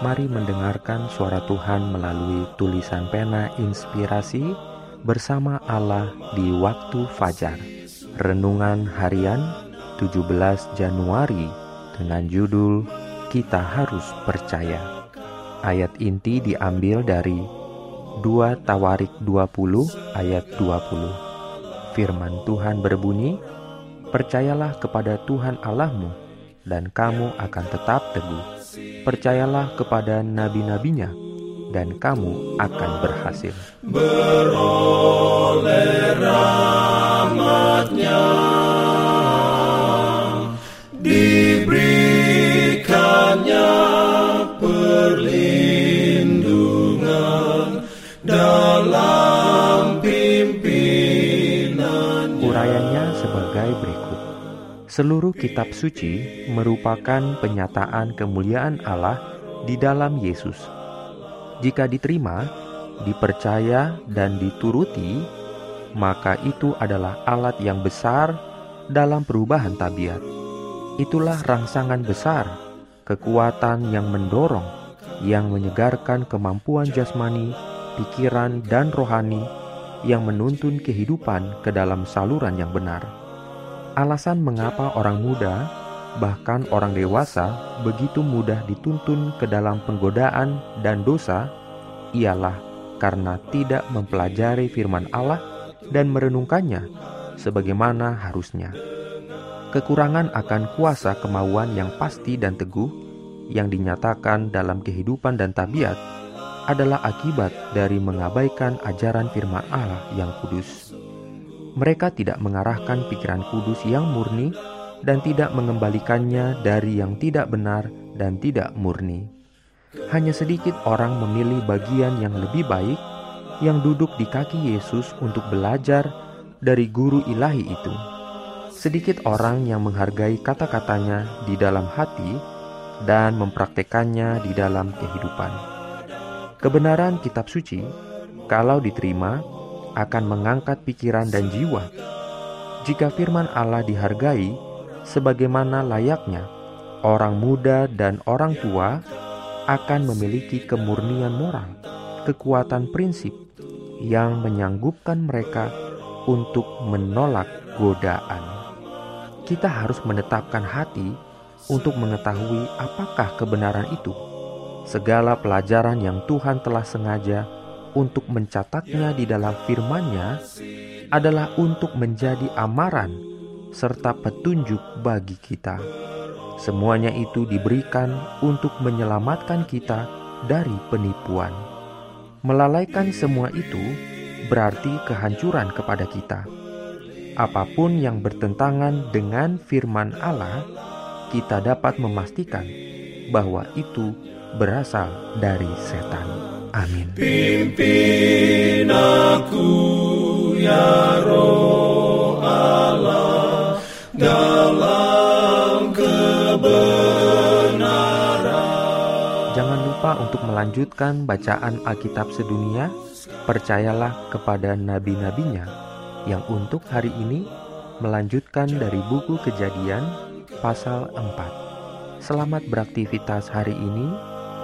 Mari mendengarkan suara Tuhan melalui tulisan pena inspirasi bersama Allah di waktu fajar. Renungan harian 17 Januari dengan judul Kita Harus Percaya. Ayat inti diambil dari 2 Tawarik 20 ayat 20. Firman Tuhan berbunyi, Percayalah kepada Tuhan Allahmu dan kamu akan tetap teguh percayalah kepada nabi-nabinya, dan kamu akan berhasil. Beroleh sebagai berikut. Seluruh kitab suci merupakan penyataan kemuliaan Allah di dalam Yesus. Jika diterima, dipercaya, dan dituruti, maka itu adalah alat yang besar dalam perubahan tabiat. Itulah rangsangan besar, kekuatan yang mendorong, yang menyegarkan kemampuan jasmani, pikiran, dan rohani, yang menuntun kehidupan ke dalam saluran yang benar. Alasan mengapa orang muda, bahkan orang dewasa, begitu mudah dituntun ke dalam penggodaan dan dosa ialah karena tidak mempelajari firman Allah dan merenungkannya sebagaimana harusnya. Kekurangan akan kuasa kemauan yang pasti dan teguh yang dinyatakan dalam kehidupan dan tabiat adalah akibat dari mengabaikan ajaran firman Allah yang kudus mereka tidak mengarahkan pikiran kudus yang murni dan tidak mengembalikannya dari yang tidak benar dan tidak murni. Hanya sedikit orang memilih bagian yang lebih baik yang duduk di kaki Yesus untuk belajar dari guru ilahi itu. Sedikit orang yang menghargai kata-katanya di dalam hati dan mempraktekannya di dalam kehidupan. Kebenaran kitab suci, kalau diterima, akan mengangkat pikiran dan jiwa. Jika firman Allah dihargai sebagaimana layaknya, orang muda dan orang tua akan memiliki kemurnian moral, kekuatan prinsip yang menyanggupkan mereka untuk menolak godaan. Kita harus menetapkan hati untuk mengetahui apakah kebenaran itu. Segala pelajaran yang Tuhan telah sengaja untuk mencatatnya di dalam firman-Nya adalah untuk menjadi amaran serta petunjuk bagi kita. Semuanya itu diberikan untuk menyelamatkan kita dari penipuan. Melalaikan semua itu berarti kehancuran kepada kita. Apa pun yang bertentangan dengan firman Allah, kita dapat memastikan bahwa itu berasal dari setan. Amin. Pimpin aku ya roh Allah dalam kebenaran. Jangan lupa untuk melanjutkan bacaan Alkitab sedunia. Percayalah kepada nabi-nabinya yang untuk hari ini melanjutkan dari buku kejadian pasal 4. Selamat beraktivitas hari ini.